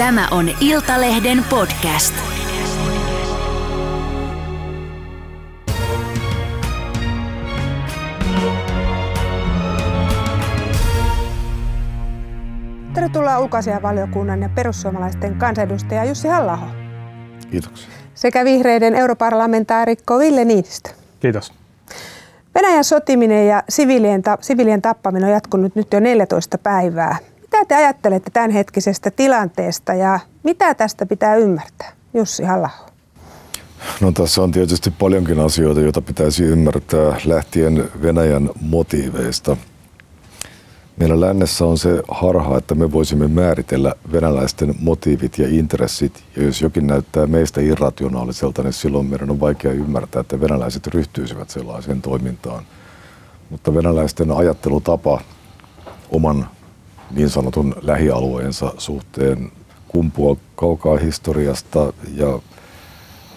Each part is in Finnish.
Tämä on Iltalehden podcast. Tervetuloa ulkoasianvaliokunnan ja perussuomalaisten kansanedustaja Jussi halla Kiitoksia. Sekä vihreiden europarlamentaarikko Ville Niinistö. Kiitos. Venäjän sotiminen ja siviilien, ta- siviilien tappaminen on jatkunut nyt jo 14 päivää. Mitä te ajattelette tämänhetkisestä tilanteesta ja mitä tästä pitää ymmärtää? Jussi halla No tässä on tietysti paljonkin asioita, joita pitäisi ymmärtää lähtien Venäjän motiiveista. Meillä lännessä on se harha, että me voisimme määritellä venäläisten motiivit ja intressit. Ja jos jokin näyttää meistä irrationaaliselta, niin silloin meidän on vaikea ymmärtää, että venäläiset ryhtyisivät sellaiseen toimintaan. Mutta venäläisten ajattelutapa oman niin sanotun lähialueensa suhteen kumpuaa kaukaa historiasta ja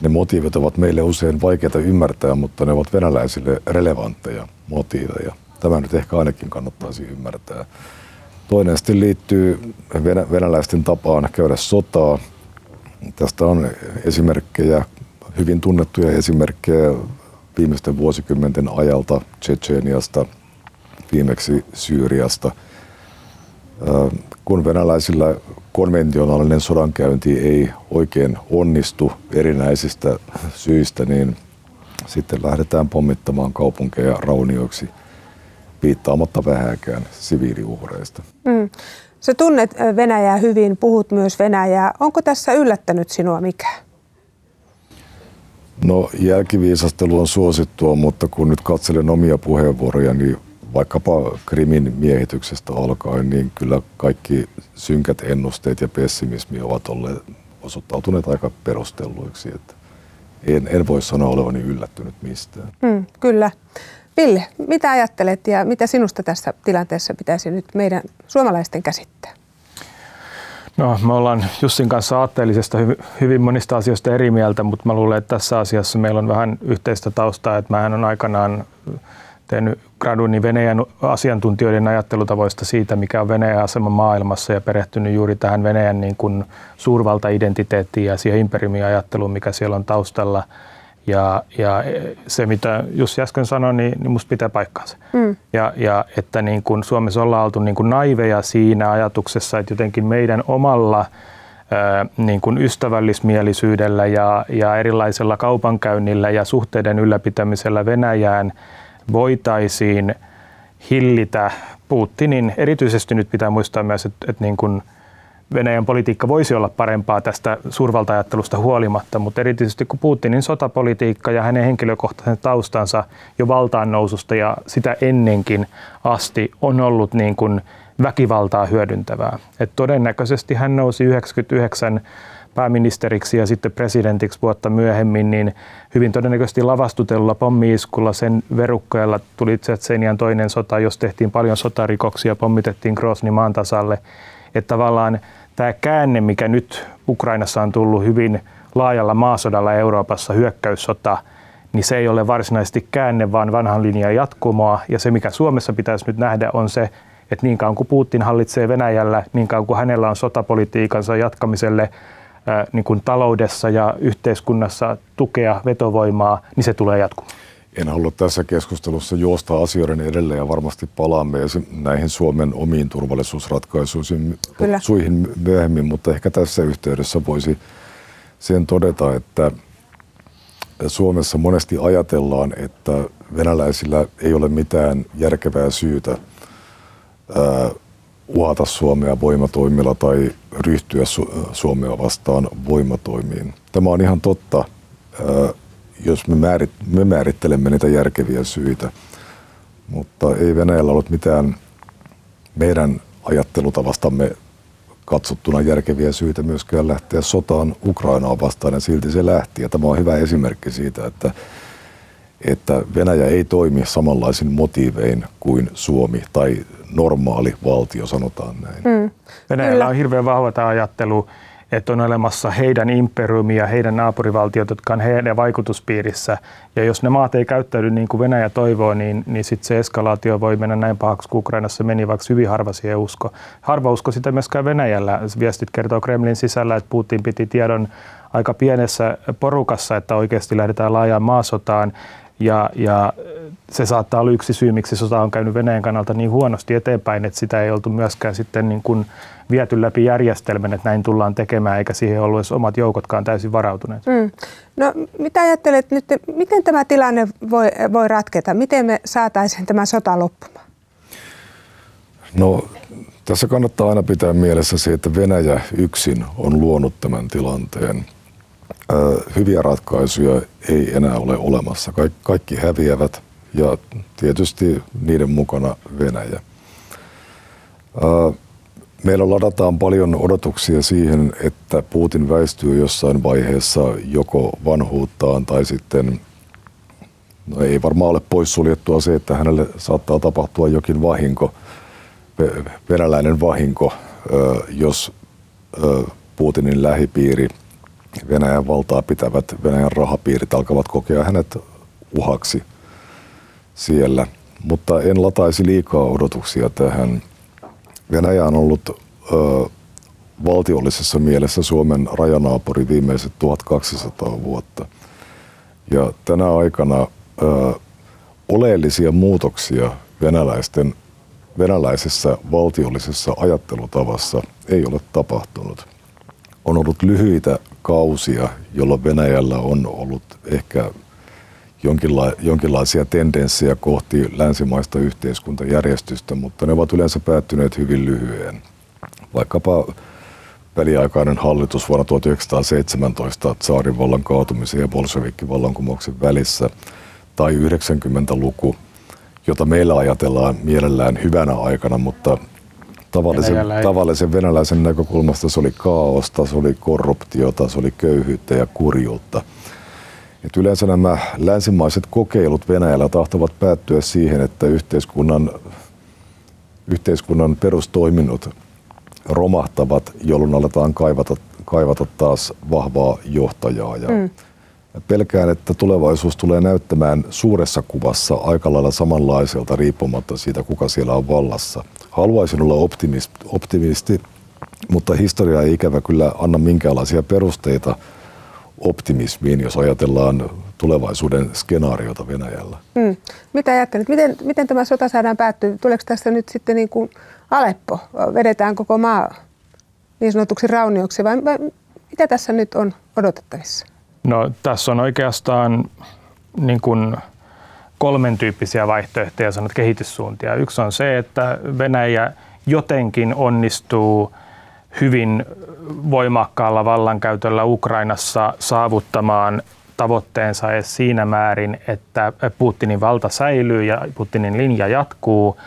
ne motiivit ovat meille usein vaikeita ymmärtää, mutta ne ovat venäläisille relevantteja motiiveja. Tämä nyt ehkä ainakin kannattaisi ymmärtää. Toinen sitten liittyy venäläisten tapaan käydä sotaa. Tästä on esimerkkejä, hyvin tunnettuja esimerkkejä viimeisten vuosikymmenten ajalta Tsetseeniasta, viimeksi Syyriasta. Kun venäläisillä konventionaalinen sodankäynti ei oikein onnistu erinäisistä syistä, niin sitten lähdetään pommittamaan kaupunkeja raunioiksi viittaamatta vähäkään siviiliuhreista. Mm. Sä tunnet Venäjää hyvin, puhut myös Venäjää. Onko tässä yllättänyt sinua mikä? No jälkiviisastelu on suosittua, mutta kun nyt katselen omia puheenvuoroja, niin vaikkapa Krimin miehityksestä alkaen, niin kyllä kaikki synkät ennusteet ja pessimismi ovat olleet osoittautuneet aika perustelluiksi. Että en, en voi sanoa olevani yllättynyt mistään. Mm, kyllä. Ville, mitä ajattelet ja mitä sinusta tässä tilanteessa pitäisi nyt meidän suomalaisten käsittää? No, me ollaan Jussin kanssa aatteellisesta hyvin monista asioista eri mieltä, mutta mä luulen, että tässä asiassa meillä on vähän yhteistä taustaa, että mähän on aikanaan tehnyt graduni Venäjän asiantuntijoiden ajattelutavoista siitä, mikä on Venäjän asema maailmassa ja perehtynyt juuri tähän Venäjän niin kuin suurvaltaidentiteettiin ja siihen imperiumiajatteluun, mikä siellä on taustalla. Ja, ja se, mitä Jussi äsken sanoi, niin, niin musta pitää paikkaansa. Mm. Ja, ja että niin kuin Suomessa ollaan oltu niin kuin naiveja siinä ajatuksessa, että jotenkin meidän omalla niin kuin ystävällismielisyydellä ja, ja erilaisella kaupankäynnillä ja suhteiden ylläpitämisellä Venäjään – voitaisiin hillitä Putinin. Erityisesti nyt pitää muistaa myös, että, että niin kuin Venäjän politiikka voisi olla parempaa tästä suurvaltaajattelusta huolimatta, mutta erityisesti kun Putinin sotapolitiikka ja hänen henkilökohtaisen taustansa jo valtaan noususta ja sitä ennenkin asti on ollut niin kuin väkivaltaa hyödyntävää. Et todennäköisesti hän nousi 99 pääministeriksi ja sitten presidentiksi vuotta myöhemmin, niin hyvin todennäköisesti lavastutelulla pommiiskulla sen verukkeella tuli Tsetsenian toinen sota, jos tehtiin paljon sotarikoksia, pommitettiin Grozny maan tasalle. Että tavallaan tämä käänne, mikä nyt Ukrainassa on tullut hyvin laajalla maasodalla Euroopassa, hyökkäyssota, niin se ei ole varsinaisesti käänne, vaan vanhan linjan jatkumoa. Ja se, mikä Suomessa pitäisi nyt nähdä, on se, että niin kauan kuin Putin hallitsee Venäjällä, niin kauan kuin hänellä on sotapolitiikansa jatkamiselle niin kuin taloudessa ja yhteiskunnassa tukea vetovoimaa, niin se tulee jatkumaan. En halua tässä keskustelussa juosta asioiden edelleen ja varmasti palaamme näihin Suomen omiin turvallisuusratkaisuihin suihin myöhemmin, mutta ehkä tässä yhteydessä voisi sen todeta, että Suomessa monesti ajatellaan, että venäläisillä ei ole mitään järkevää syytä uhata Suomea voimatoimilla tai ryhtyä Su- Suomea vastaan voimatoimiin. Tämä on ihan totta, jos me, määrit, me määrittelemme niitä järkeviä syitä, mutta ei Venäjällä ollut mitään meidän ajattelutavastamme katsottuna järkeviä syitä myöskään lähteä sotaan Ukrainaa vastaan ja silti se lähti. Ja tämä on hyvä esimerkki siitä, että, että Venäjä ei toimi samanlaisin motiivein kuin Suomi tai normaali valtio, sanotaan näin. Mm. Venäjällä Kyllä. on hirveän vahva tämä ajattelu, että on olemassa heidän imperiumi ja heidän naapurivaltiot, jotka on heidän vaikutuspiirissä. Ja jos ne maat ei käyttäydy niin kuin Venäjä toivoo, niin, niin sitten se eskalaatio voi mennä näin pahaksi kuin Ukrainassa meni, vaikka hyvin harva siihen usko. Harva usko sitä myöskään Venäjällä. Viestit kertoo Kremlin sisällä, että Putin piti tiedon aika pienessä porukassa, että oikeasti lähdetään laajaan maasotaan. Ja, ja se saattaa olla yksi syy, miksi sota on käynyt Venäjän kannalta niin huonosti eteenpäin, että sitä ei oltu myöskään sitten niin kuin viety läpi järjestelmän, että näin tullaan tekemään, eikä siihen ollut edes omat joukotkaan täysin varautuneet. Mm. No mitä ajattelet nyt, miten tämä tilanne voi, voi ratketa? Miten me saataisiin tämä sota loppumaan? No tässä kannattaa aina pitää mielessä se, että Venäjä yksin on luonut tämän tilanteen. Hyviä ratkaisuja ei enää ole olemassa. Kaik- kaikki häviävät ja tietysti niiden mukana Venäjä. Meillä ladataan paljon odotuksia siihen, että Putin väistyy jossain vaiheessa joko vanhuuttaan tai sitten, no ei varmaan ole poissuljettua se, että hänelle saattaa tapahtua jokin vahinko, venäläinen vahinko, jos Putinin lähipiiri, Venäjän valtaa pitävät Venäjän rahapiirit alkavat kokea hänet uhaksi siellä. Mutta en lataisi liikaa odotuksia tähän Venäjä on ollut ö, valtiollisessa mielessä Suomen rajanaapuri viimeiset 1200 vuotta. Ja tänä aikana ö, oleellisia muutoksia venäläisten, venäläisessä valtiollisessa ajattelutavassa ei ole tapahtunut. On ollut lyhyitä kausia, jolloin Venäjällä on ollut ehkä jonkinla- jonkinlaisia tendenssejä kohti länsimaista yhteiskuntajärjestystä, mutta ne ovat yleensä päättyneet hyvin lyhyen. Vaikkapa väliaikainen hallitus vuonna 1917 saarin vallan kaatumisen ja bolshevikkivallankumouksen välissä tai 90-luku, jota meillä ajatellaan mielellään hyvänä aikana, mutta tavallisen, tavallisen venäläisen näkökulmasta se oli kaaosta, se oli korruptiota, se oli köyhyyttä ja kurjuutta – et yleensä nämä länsimaiset kokeilut Venäjällä tahtovat päättyä siihen, että yhteiskunnan, yhteiskunnan perustoiminnot romahtavat, jolloin aletaan kaivata, kaivata taas vahvaa johtajaa. Ja mm. Pelkään, että tulevaisuus tulee näyttämään suuressa kuvassa aika lailla samanlaiselta riippumatta siitä, kuka siellä on vallassa. Haluaisin olla optimisti, mutta historia ei ikävä kyllä anna minkäänlaisia perusteita – optimismiin, jos ajatellaan tulevaisuuden skenaariota Venäjällä. Hmm. Mitä ajattelet? Miten, miten tämä sota saadaan päättyä? Tuleeko tässä nyt sitten niin kuin Aleppo? Vedetään koko maa niin sanotuksi raunioksi vai, vai mitä tässä nyt on odotettavissa? No tässä on oikeastaan niin kuin kolmen tyyppisiä vaihtoehtoja, sanot kehityssuuntia. Yksi on se, että Venäjä jotenkin onnistuu – hyvin voimakkaalla vallankäytöllä Ukrainassa saavuttamaan tavoitteensa edes siinä määrin, että Putinin valta säilyy ja Putinin linja jatkuu.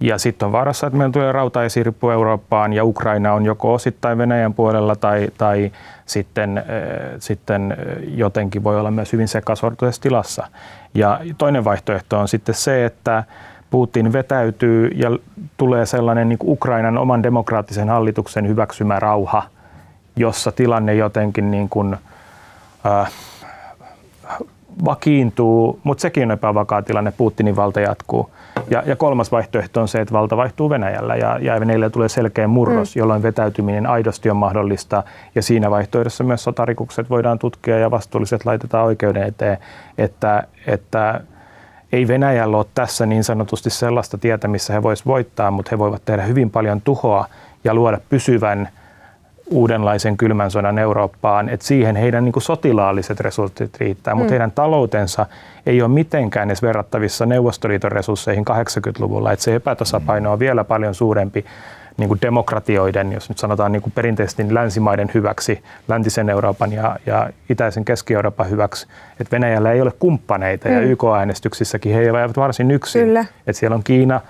Ja sitten on vaarassa, että meillä tulee rautaesirippu Eurooppaan ja Ukraina on joko osittain Venäjän puolella tai, tai sitten, äh, sitten jotenkin voi olla myös hyvin sekasortoisessa tilassa. Ja toinen vaihtoehto on sitten se, että Putin vetäytyy ja tulee sellainen niin Ukrainan oman demokraattisen hallituksen hyväksymä rauha, jossa tilanne jotenkin niin kuin, äh, vakiintuu, mutta sekin on epävakaa tilanne, Putinin valta jatkuu. Ja, ja kolmas vaihtoehto on se, että valta vaihtuu Venäjällä ja, ja Venäjällä tulee selkeä murros, mm. jolloin vetäytyminen aidosti on mahdollista. Ja siinä vaihtoehdossa myös sotarikukset voidaan tutkia ja vastuulliset laitetaan oikeuden eteen, että, että ei Venäjällä ole tässä niin sanotusti sellaista tietä, missä he voisivat voittaa, mutta he voivat tehdä hyvin paljon tuhoa ja luoda pysyvän uudenlaisen kylmän sodan Eurooppaan, että siihen heidän niin sotilaalliset resurssit riittää, mutta mm. heidän taloutensa ei ole mitenkään edes verrattavissa Neuvostoliiton resursseihin 80-luvulla, että se epätasapaino on vielä paljon suurempi niin kuin demokratioiden, jos nyt sanotaan niin kuin perinteisesti niin länsimaiden hyväksi, läntisen Euroopan ja, ja itäisen Keski-Euroopan hyväksi, että Venäjällä ei ole kumppaneita mm. ja YK-äänestyksissäkin he eivät varsin yksin. Kyllä. Että siellä on Kiina,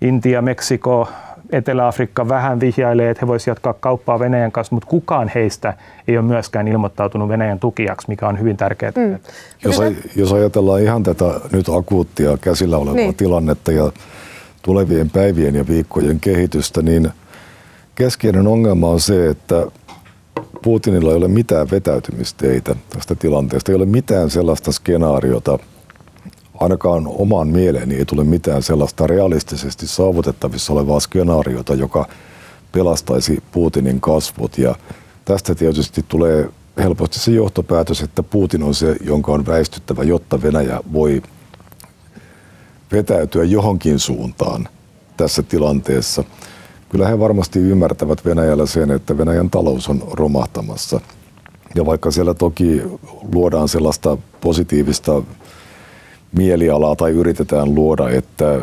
Intia, Meksiko, Etelä-Afrikka vähän vihjailee, että he voisivat jatkaa kauppaa Venäjän kanssa, mutta kukaan heistä ei ole myöskään ilmoittautunut Venäjän tukijaksi, mikä on hyvin tärkeää. Mm. Jos, jos ajatellaan ihan tätä nyt akuuttia käsillä olevaa niin. tilannetta ja tulevien päivien ja viikkojen kehitystä, niin keskeinen ongelma on se, että Putinilla ei ole mitään vetäytymisteitä tästä tilanteesta, ei ole mitään sellaista skenaariota, ainakaan omaan mieleeni ei tule mitään sellaista realistisesti saavutettavissa olevaa skenaariota, joka pelastaisi Putinin kasvot. Ja tästä tietysti tulee helposti se johtopäätös, että Putin on se, jonka on väistyttävä, jotta Venäjä voi vetäytyä johonkin suuntaan tässä tilanteessa. Kyllä he varmasti ymmärtävät Venäjällä sen, että Venäjän talous on romahtamassa. Ja vaikka siellä toki luodaan sellaista positiivista mielialaa tai yritetään luoda, että,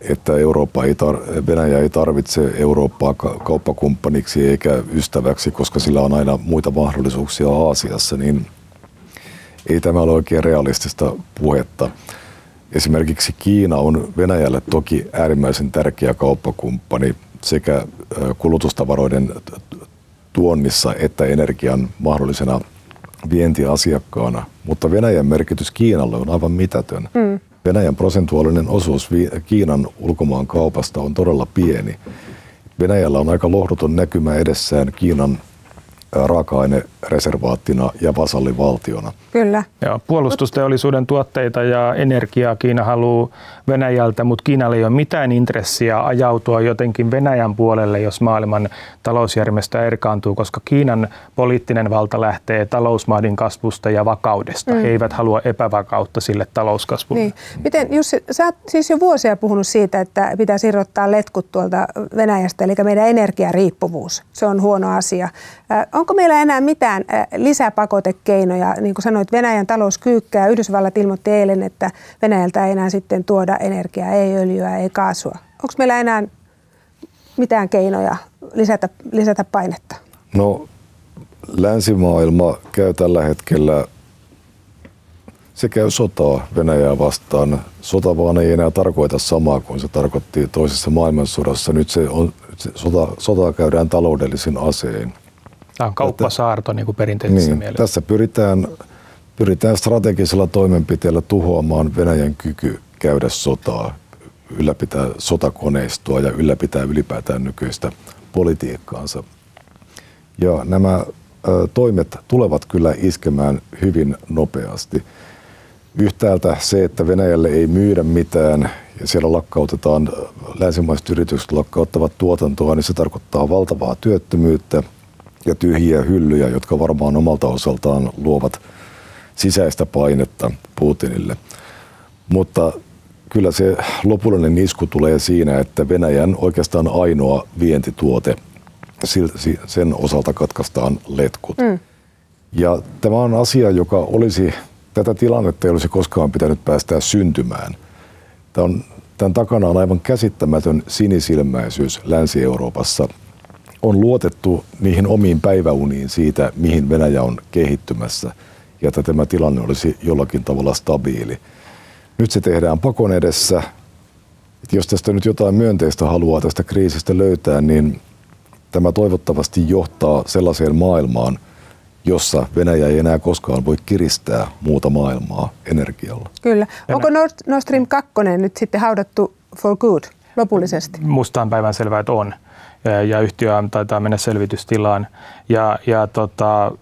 että Eurooppa ei tar- Venäjä ei tarvitse Eurooppaa kauppakumppaniksi eikä ystäväksi, koska sillä on aina muita mahdollisuuksia Aasiassa, niin ei tämä ole oikein realistista puhetta. Esimerkiksi Kiina on Venäjälle toki äärimmäisen tärkeä kauppakumppani sekä kulutustavaroiden tuonnissa että energian mahdollisena vientiasiakkaana, mutta Venäjän merkitys Kiinalle on aivan mitätön. Mm. Venäjän prosentuaalinen osuus Kiinan ulkomaan kaupasta on todella pieni. Venäjällä on aika lohduton näkymä edessään Kiinan raaka-ainereservaattina ja vasallivaltiona. Kyllä. Ja puolustusteollisuuden tuotteita ja energiaa Kiina haluaa Venäjältä, mutta Kiinalla ei ole mitään intressiä ajautua jotenkin Venäjän puolelle, jos maailman talousjärjestelmä erkaantuu, koska Kiinan poliittinen valta lähtee talousmahdin kasvusta ja vakaudesta. Mm. He eivät halua epävakautta sille talouskasvulle. Niin. Miten Jussi, sä oot siis jo vuosia puhunut siitä, että pitäisi irrottaa letkut tuolta Venäjästä, eli meidän energiariippuvuus. Se on huono asia. Onko meillä enää mitään lisäpakotekeinoja? Niin kuin sanoit, Venäjän talous kyykkää. Yhdysvallat ilmoitti eilen, että Venäjältä ei enää sitten tuoda energiaa, ei öljyä, ei kaasua. Onko meillä enää mitään keinoja lisätä, lisätä painetta? No länsimaailma käy tällä hetkellä, se käy sotaa Venäjää vastaan. Sota vaan ei enää tarkoita samaa kuin se tarkoitti toisessa maailmansodassa. Nyt se on, se sota, sotaa käydään taloudellisin asein. Tämä on kauppasaarto niin kuin perinteisessä niin, mielessä. Tässä pyritään, pyritään strategisella toimenpiteellä tuhoamaan Venäjän kyky käydä sotaa, ylläpitää sotakoneistoa ja ylläpitää ylipäätään nykyistä politiikkaansa. Ja nämä ö, toimet tulevat kyllä iskemään hyvin nopeasti. Yhtäältä se, että Venäjälle ei myydä mitään ja siellä lakkautetaan, länsimaiset yritykset lakkauttavat tuotantoa, niin se tarkoittaa valtavaa työttömyyttä – ja tyhjiä hyllyjä, jotka varmaan omalta osaltaan luovat sisäistä painetta Putinille. Mutta kyllä se lopullinen isku tulee siinä, että Venäjän oikeastaan ainoa vientituote, sen osalta katkaistaan letkut. Mm. Ja tämä on asia, joka olisi, tätä tilannetta ei olisi koskaan pitänyt päästää syntymään. Tämä on, tämän takana on aivan käsittämätön sinisilmäisyys Länsi-Euroopassa – on luotettu niihin omiin päiväuniin siitä, mihin Venäjä on kehittymässä ja että tämä tilanne olisi jollakin tavalla stabiili. Nyt se tehdään pakon edessä. Jos tästä nyt jotain myönteistä haluaa tästä kriisistä löytää, niin tämä toivottavasti johtaa sellaiseen maailmaan, jossa Venäjä ei enää koskaan voi kiristää muuta maailmaa energialla. Kyllä. Onko Nord Stream 2 nyt sitten haudattu for good lopullisesti? Mustaan päivän selvää, että on ja yhtiö taitaa mennä selvitystilaan. Ja, ja tota,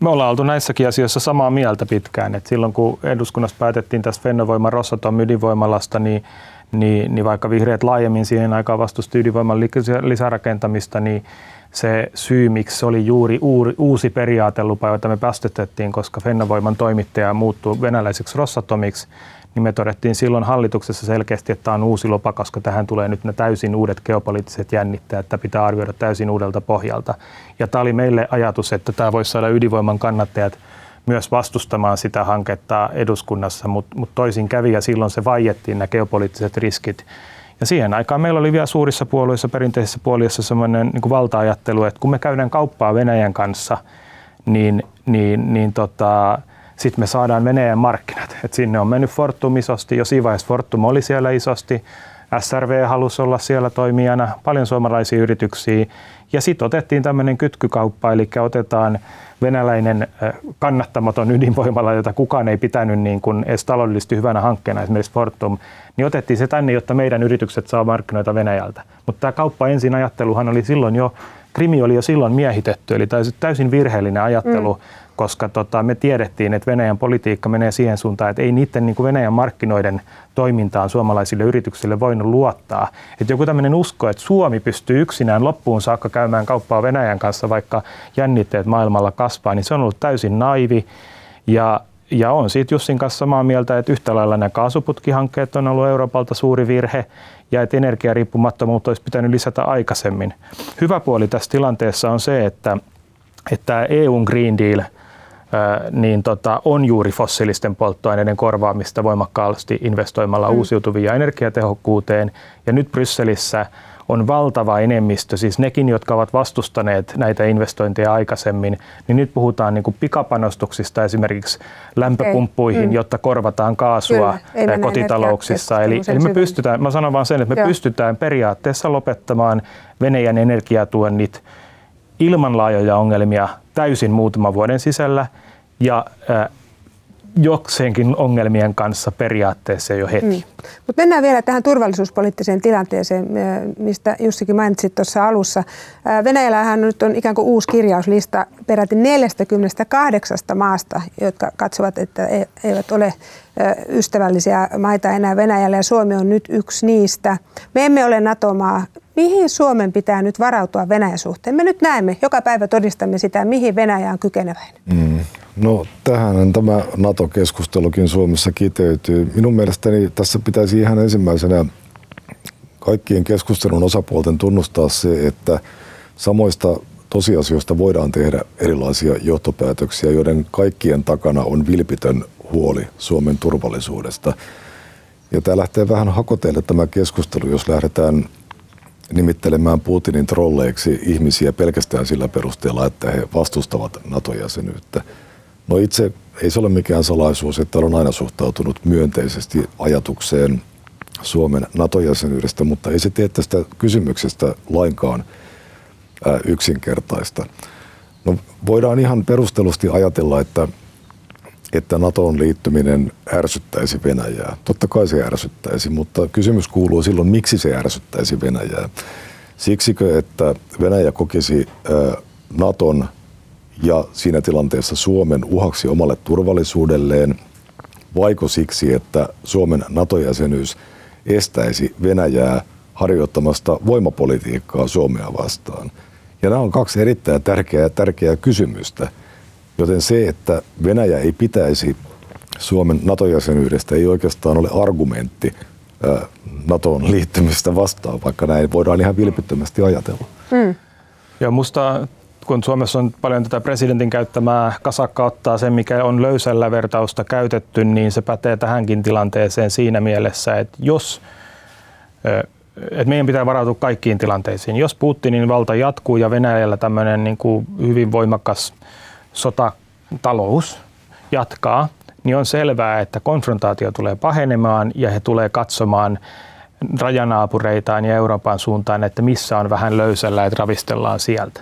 me ollaan oltu näissäkin asioissa samaa mieltä pitkään. Et silloin kun eduskunnassa päätettiin tästä Fennovoiman Rosatom ydinvoimalasta, niin, niin, niin vaikka vihreät laajemmin siihen aikaan vastusti ydinvoiman lisärakentamista, niin se syy, miksi se oli juuri uusi periaatelupa, jota me päästettiin, koska Fennovoiman toimittaja muuttui venäläiseksi Rosatomiksi, niin me todettiin silloin hallituksessa selkeästi, että tämä on uusi lupa, koska tähän tulee nyt ne täysin uudet geopoliittiset jännitteet, että pitää arvioida täysin uudelta pohjalta. Ja tämä oli meille ajatus, että tämä voisi saada ydinvoiman kannattajat myös vastustamaan sitä hanketta eduskunnassa, mutta mut toisin kävi ja silloin se vaiettiin nämä geopoliittiset riskit. Ja siihen aikaan meillä oli vielä suurissa puolueissa, perinteisissä puolueissa sellainen niin valta-ajattelu, että kun me käydään kauppaa Venäjän kanssa, niin, niin, niin tota, sitten me saadaan Venäjän markkinat. Et sinne on mennyt Fortum isosti, jo siinä vaiheessa Fortum oli siellä isosti, SRV halusi olla siellä toimijana, paljon suomalaisia yrityksiä. Ja sitten otettiin tämmöinen kytkykauppa, eli otetaan venäläinen kannattamaton ydinvoimala, jota kukaan ei pitänyt niin kuin edes taloudellisesti hyvänä hankkeena, esimerkiksi Fortum, niin otettiin se tänne, jotta meidän yritykset saa markkinoita Venäjältä. Mutta tämä kauppa ensin ajatteluhan oli silloin jo Krimi oli jo silloin miehitetty, eli täysin virheellinen ajattelu, mm. Koska tota, me tiedettiin, että Venäjän politiikka menee siihen suuntaan, että ei niiden niin kuin Venäjän markkinoiden toimintaan suomalaisille yrityksille voinut luottaa. Että joku tämmöinen usko, että Suomi pystyy yksinään loppuun saakka käymään kauppaa Venäjän kanssa, vaikka jännitteet maailmalla kasvaa, niin se on ollut täysin naivi. Ja ja on siitä Jussin kanssa samaa mieltä, että yhtä lailla nämä kaasuputkihankkeet on ollut Euroopalta suuri virhe ja että energiariippumattomuutta olisi pitänyt lisätä aikaisemmin. Hyvä puoli tässä tilanteessa on se, että, että EUn Green Deal niin tota, on juuri fossiilisten polttoaineiden korvaamista voimakkaasti investoimalla mm. uusiutuviin ja energiatehokkuuteen. Ja nyt Brysselissä on valtava enemmistö, siis nekin, jotka ovat vastustaneet näitä investointeja aikaisemmin, niin nyt puhutaan niin kuin pikapanostuksista esimerkiksi lämpöpumppuihin, mm. jotta korvataan kaasua Kyllä, kotitalouksissa. Eli, eli me pystytään, mä sanon vaan sen, että me Joo. pystytään periaatteessa lopettamaan Venäjän energiatuonnit ilman laajoja ongelmia täysin muutaman vuoden sisällä ja jokseenkin ongelmien kanssa periaatteessa jo heti. Mm. Mutta mennään vielä tähän turvallisuuspoliittiseen tilanteeseen, mistä Jussikin mainitsit tuossa alussa. Venäjällähän nyt on ikään kuin uusi kirjauslista peräti 48 maasta, jotka katsovat, että e- eivät ole ystävällisiä maita enää Venäjällä ja Suomi on nyt yksi niistä. Me emme ole NATO-maa. Mihin Suomen pitää nyt varautua Venäjän suhteen? Me nyt näemme, joka päivä todistamme sitä, mihin Venäjä on kykeneväinen. Mm. No tähän tämä NATO-keskustelukin Suomessa kiteytyy. Minun mielestäni tässä pitäisi ihan ensimmäisenä kaikkien keskustelun osapuolten tunnustaa se, että samoista tosiasioista voidaan tehdä erilaisia johtopäätöksiä, joiden kaikkien takana on vilpitön huoli Suomen turvallisuudesta. Ja tämä lähtee vähän hakoteille tämä keskustelu, jos lähdetään nimittelemään Putinin trolleiksi ihmisiä pelkästään sillä perusteella, että he vastustavat NATO-jäsenyyttä. No itse ei se ole mikään salaisuus, että olen aina suhtautunut myönteisesti ajatukseen Suomen NATO-jäsenyydestä, mutta ei se tee tästä kysymyksestä lainkaan yksinkertaista. No, voidaan ihan perustellusti ajatella, että, että NATOon liittyminen ärsyttäisi Venäjää. Totta kai se ärsyttäisi, mutta kysymys kuuluu silloin, miksi se ärsyttäisi Venäjää. Siksikö, että Venäjä kokisi NATOn ja siinä tilanteessa Suomen uhaksi omalle turvallisuudelleen, vaiko siksi, että Suomen NATO-jäsenyys estäisi Venäjää harjoittamasta voimapolitiikkaa Suomea vastaan. Ja nämä on kaksi erittäin tärkeää, tärkeää kysymystä, joten se, että Venäjä ei pitäisi Suomen NATO-jäsenyydestä ei oikeastaan ole argumentti NATOon liittymistä vastaan, vaikka näin voidaan ihan vilpittömästi ajatella. Mm. Ja musta kun Suomessa on paljon tätä presidentin käyttämää kasakka ottaa sen, mikä on löysällä vertausta käytetty, niin se pätee tähänkin tilanteeseen siinä mielessä, että jos että meidän pitää varautua kaikkiin tilanteisiin. Jos Putinin valta jatkuu ja Venäjällä tämmöinen niin kuin hyvin voimakas sotatalous jatkaa, niin on selvää, että konfrontaatio tulee pahenemaan ja he tulee katsomaan rajanaapureitaan ja Euroopan suuntaan, että missä on vähän löysällä, että ravistellaan sieltä.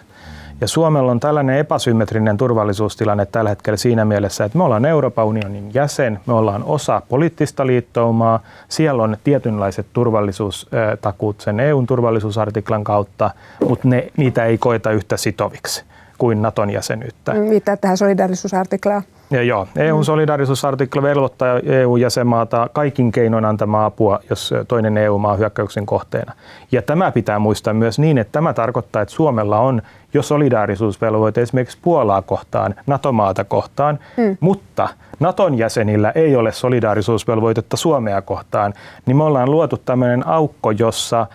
Ja Suomella on tällainen epäsymmetrinen turvallisuustilanne tällä hetkellä siinä mielessä, että me ollaan Euroopan unionin jäsen, me ollaan osa poliittista liittoumaa, siellä on tietynlaiset turvallisuustakuut sen EUn turvallisuusartiklan kautta, mutta ne, niitä ei koeta yhtä sitoviksi kuin Naton jäsenyyttä. Mitä tähän solidarisuusartiklaan? Ja joo, EUn solidarisuusartikla velvoittaa EU-jäsenmaata kaikin keinoin antamaan apua, jos toinen EU-maa hyökkäyksen kohteena. Ja tämä pitää muistaa myös niin, että tämä tarkoittaa, että Suomella on jo solidaarisuusvelvoite esimerkiksi Puolaa kohtaan, NATO-maata kohtaan, hmm. mutta Naton jäsenillä ei ole solidaarisuusvelvoitetta Suomea kohtaan, niin me ollaan luotu tämmöinen aukko, jossa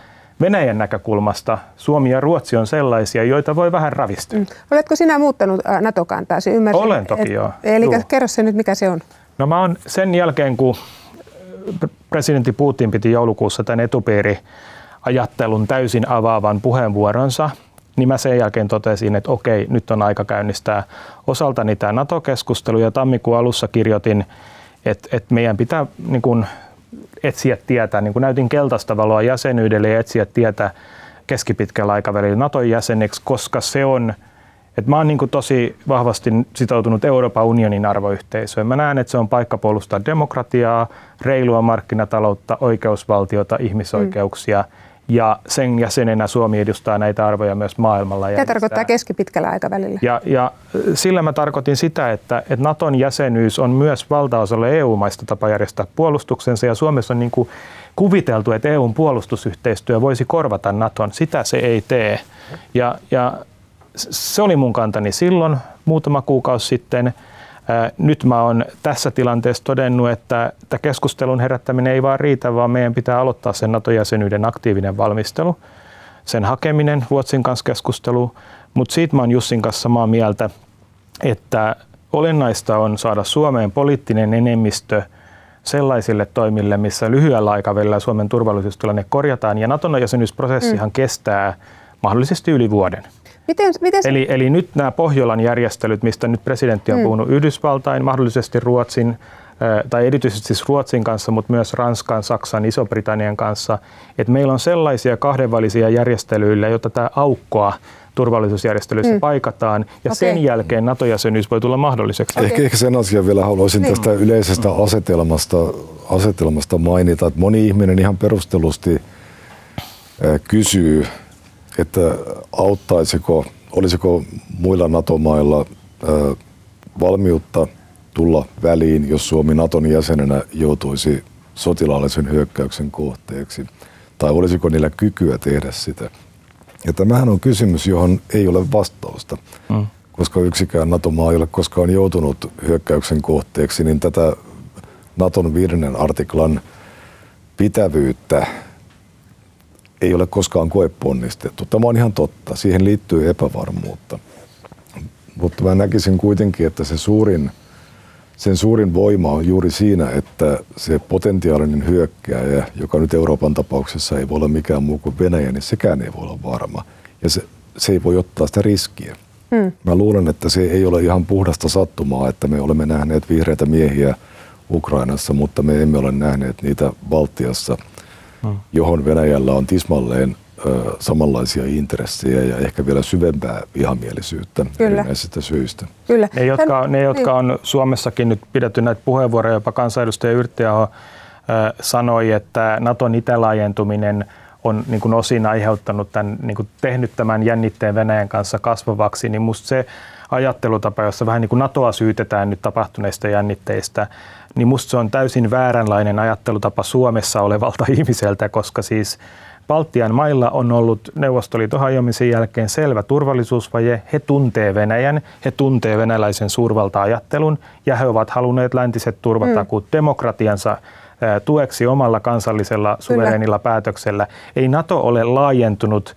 Venäjän näkökulmasta Suomi ja Ruotsi on sellaisia, joita voi vähän ravistaa. Mm. Oletko sinä muuttanut NATO-kantaasi? Ymmärsin, Olen toki et, joo. Eli Juu. kerro se nyt, mikä se on. No mä oon sen jälkeen, kun presidentti Putin piti joulukuussa tämän etupiiri ajattelun täysin avaavan puheenvuoronsa, niin mä sen jälkeen totesin, että okei, nyt on aika käynnistää osaltani tämä NATO-keskustelu ja tammikuun alussa kirjoitin, että, että meidän pitää niin kuin, etsiä tietä, niin kuin näytin keltaista valoa jäsenyydelle ja etsiä tietä keskipitkällä aikavälillä Naton jäseneksi, koska se on, että mä oon niin tosi vahvasti sitoutunut Euroopan unionin arvoyhteisöön. Mä näen, että se on paikka puolustaa demokratiaa, reilua markkinataloutta, oikeusvaltiota, ihmisoikeuksia. Mm ja sen jäsenenä Suomi edustaa näitä arvoja myös maailmalla. Tämä tarkoittaa keskipitkällä aikavälillä. Ja, ja sillä mä tarkoitin sitä, että, että Naton jäsenyys on myös valtaosalle EU-maista tapa järjestää puolustuksensa ja Suomessa on niin kuin kuviteltu, että EUn puolustusyhteistyö voisi korvata Naton. Sitä se ei tee. Ja, ja se oli mun kantani silloin muutama kuukausi sitten. Nyt mä oon tässä tilanteessa todennut, että, että keskustelun herättäminen ei vaan riitä, vaan meidän pitää aloittaa sen NATO-jäsenyyden aktiivinen valmistelu, sen hakeminen, Ruotsin kanssa keskustelu. Mutta siitä mä oon Jussin kanssa samaa mieltä, että olennaista on saada Suomeen poliittinen enemmistö sellaisille toimille, missä lyhyellä aikavälillä Suomen turvallisuustilanne korjataan. Ja Naton jäsenyysprosessihan mm. kestää mahdollisesti yli vuoden. Miten, miten se... eli, eli nyt nämä Pohjolan järjestelyt, mistä nyt presidentti on mm. puhunut Yhdysvaltain, mahdollisesti Ruotsin, tai erityisesti siis Ruotsin kanssa, mutta myös Ranskan, Saksan, Iso-Britannian kanssa, että meillä on sellaisia kahdenvälisiä järjestelyillä, jotta tämä aukkoa turvallisuusjärjestelyissä mm. paikataan, ja okay. sen jälkeen NATO-jäsenyys voi tulla mahdolliseksi. Okay. Ehkä, ehkä sen asian vielä haluaisin niin. tästä yleisestä asetelmasta, asetelmasta mainita, että moni ihminen ihan perustellusti kysyy, että auttaisiko, olisiko muilla NATO-mailla valmiutta tulla väliin, jos Suomi Naton jäsenenä joutuisi sotilaallisen hyökkäyksen kohteeksi, tai olisiko niillä kykyä tehdä sitä. Ja tämähän on kysymys, johon ei ole vastausta, mm. koska yksikään NATO-maa ei ole koskaan joutunut hyökkäyksen kohteeksi, niin tätä Naton viidennen artiklan pitävyyttä ei ole koskaan koeponnistettu. Tämä on ihan totta. Siihen liittyy epävarmuutta. Mutta mä näkisin kuitenkin, että se suurin, sen suurin voima on juuri siinä, että se potentiaalinen hyökkääjä, joka nyt Euroopan tapauksessa ei voi olla mikään muu kuin Venäjä, niin sekään ei voi olla varma. Ja se, se ei voi ottaa sitä riskiä. Hmm. Mä luulen, että se ei ole ihan puhdasta sattumaa, että me olemme nähneet vihreitä miehiä Ukrainassa, mutta me emme ole nähneet niitä Baltiassa. Johon Venäjällä on tismalleen ö, samanlaisia intressejä ja ehkä vielä syvempää vihamielisyyttä Kyllä. erinäisistä syistä. Kyllä. Ne, jotka, ne, jotka niin. on Suomessakin nyt pidetty näitä puheenvuoroja, jopa kansanedustaja Yrttiaho sanoi, että Naton itälaajentuminen on niin kuin osin aiheuttanut tämän, niin kuin tehnyt tämän jännitteen Venäjän kanssa kasvavaksi, niin musta se ajattelutapa, jossa vähän niin kuin NATOa syytetään nyt tapahtuneista jännitteistä, niin musta se on täysin vääränlainen ajattelutapa Suomessa olevalta ihmiseltä, koska siis Baltian mailla on ollut Neuvostoliiton hajoamisen jälkeen selvä turvallisuusvaje. He tuntee Venäjän, he tuntee venäläisen suurvalta-ajattelun ja he ovat halunneet läntiset turvatakuut mm. demokratiansa tueksi omalla kansallisella suverenilla päätöksellä. Ei NATO ole laajentunut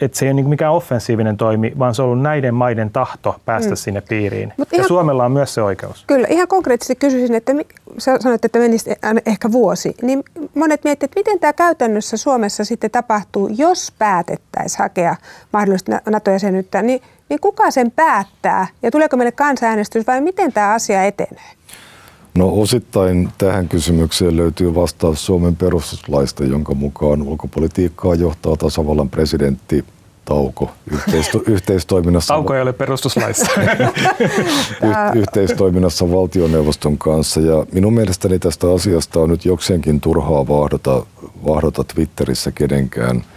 että se ei ole niin mikään offensiivinen toimi, vaan se on ollut näiden maiden tahto päästä mm. sinne piiriin. Mut ja ihan, Suomella on myös se oikeus. Kyllä, ihan konkreettisesti kysyisin, että sä sanoit, että menisi ehkä vuosi, niin monet miettivät, että miten tämä käytännössä Suomessa sitten tapahtuu, jos päätettäisiin hakea mahdollisesti NATO-jäsenyyttä, niin, niin kuka sen päättää ja tuleeko meille kansanäänestys vai miten tämä asia etenee? No osittain tähän kysymykseen löytyy vastaus Suomen perustuslaista, jonka mukaan ulkopolitiikkaa johtaa tasavallan presidentti Tauko yhteisto- yhteistoiminnassa. Tauko ei ole perustuslaissa. y- yhteistoiminnassa valtioneuvoston kanssa. Ja minun mielestäni tästä asiasta on nyt jokseenkin turhaa vahdota, vahdota Twitterissä kenenkään –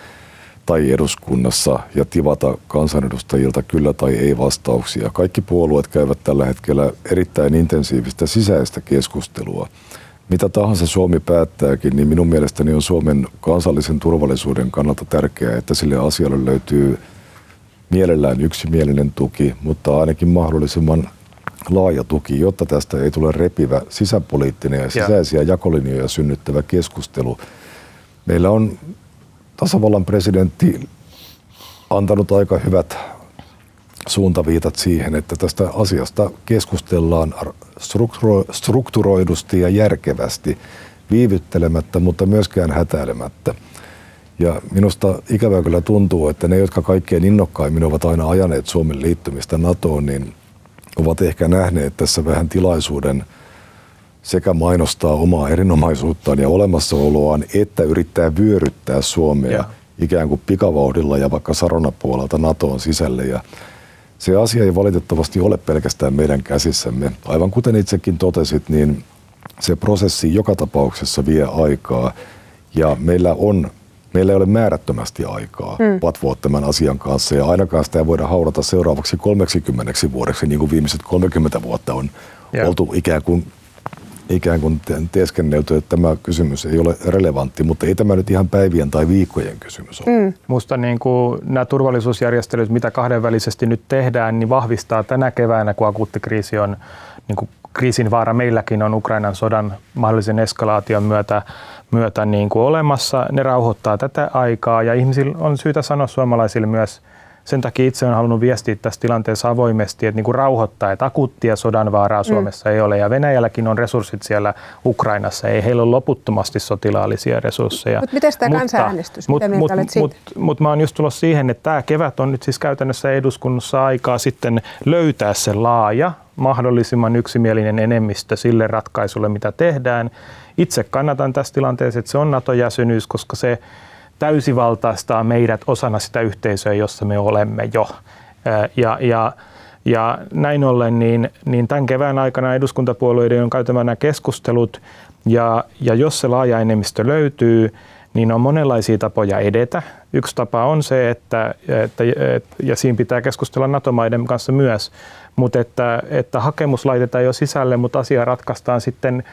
tai eduskunnassa ja tivata kansanedustajilta kyllä tai ei vastauksia. Kaikki puolueet käyvät tällä hetkellä erittäin intensiivistä sisäistä keskustelua. Mitä tahansa Suomi päättääkin, niin minun mielestäni on Suomen kansallisen turvallisuuden kannalta tärkeää, että sille asialle löytyy mielellään yksimielinen tuki, mutta ainakin mahdollisimman laaja tuki, jotta tästä ei tule repivä sisäpoliittinen ja sisäisiä jakolinjoja synnyttävä keskustelu. Meillä on tasavallan presidentti antanut aika hyvät suuntaviitat siihen, että tästä asiasta keskustellaan strukturoidusti ja järkevästi, viivyttelemättä, mutta myöskään hätäilemättä. Ja minusta ikävä kyllä tuntuu, että ne, jotka kaikkein innokkaimmin ovat aina ajaneet Suomen liittymistä NATOon, niin ovat ehkä nähneet tässä vähän tilaisuuden – sekä mainostaa omaa erinomaisuuttaan ja olemassaoloaan, että yrittää vyöryttää Suomea ja. ikään kuin pikavauhdilla ja vaikka saronapuolelta NATOon sisälle. Ja se asia ei valitettavasti ole pelkästään meidän käsissämme. Aivan kuten itsekin totesit, niin se prosessi joka tapauksessa vie aikaa ja meillä on meillä ei ole määrättömästi aikaa mm. patvoa tämän asian kanssa ja ainakaan sitä ei voida haudata seuraavaksi 30 vuodeksi, niin kuin viimeiset 30 vuotta on yeah. oltu ikään kuin ikään kuin teeskennelty, että tämä kysymys ei ole relevantti, mutta ei tämä nyt ihan päivien tai viikkojen kysymys ole. Mm. Musta niin kuin nämä turvallisuusjärjestelyt, mitä kahdenvälisesti nyt tehdään, niin vahvistaa tänä keväänä, kun akuutti kriisi on, niin kuin kriisin vaara meilläkin on Ukrainan sodan mahdollisen eskalaation myötä, myötä niin kuin olemassa. Ne rauhoittaa tätä aikaa ja ihmisillä on syytä sanoa suomalaisille myös – sen takia itse olen halunnut viestiä tässä tilanteessa avoimesti, että niin kuin rauhoittaa, että akuuttia sodan vaaraa mm. Suomessa mm. ei ole. Ja Venäjälläkin on resurssit siellä Ukrainassa. Ei heillä ole loputtomasti sotilaallisia resursseja. Mut miten tämä kansanäänestys? Mutta mut, mut, mut, mut mä oon just tulossa siihen, että tämä kevät on nyt siis käytännössä eduskunnassa aikaa sitten löytää se laaja, mahdollisimman yksimielinen enemmistö sille ratkaisulle, mitä tehdään. Itse kannatan tässä tilanteessa, että se on NATO-jäsenyys, koska se täysivaltaistaa meidät osana sitä yhteisöä, jossa me olemme jo. Ja, ja, ja näin ollen, niin, niin tämän kevään aikana eduskuntapuolueiden on käytävä nämä keskustelut, ja, ja jos se laaja enemmistö löytyy, niin on monenlaisia tapoja edetä. Yksi tapa on se, että, että ja siinä pitää keskustella NATO-maiden kanssa myös, mutta että, että hakemus laitetaan jo sisälle, mutta asia ratkaistaan sitten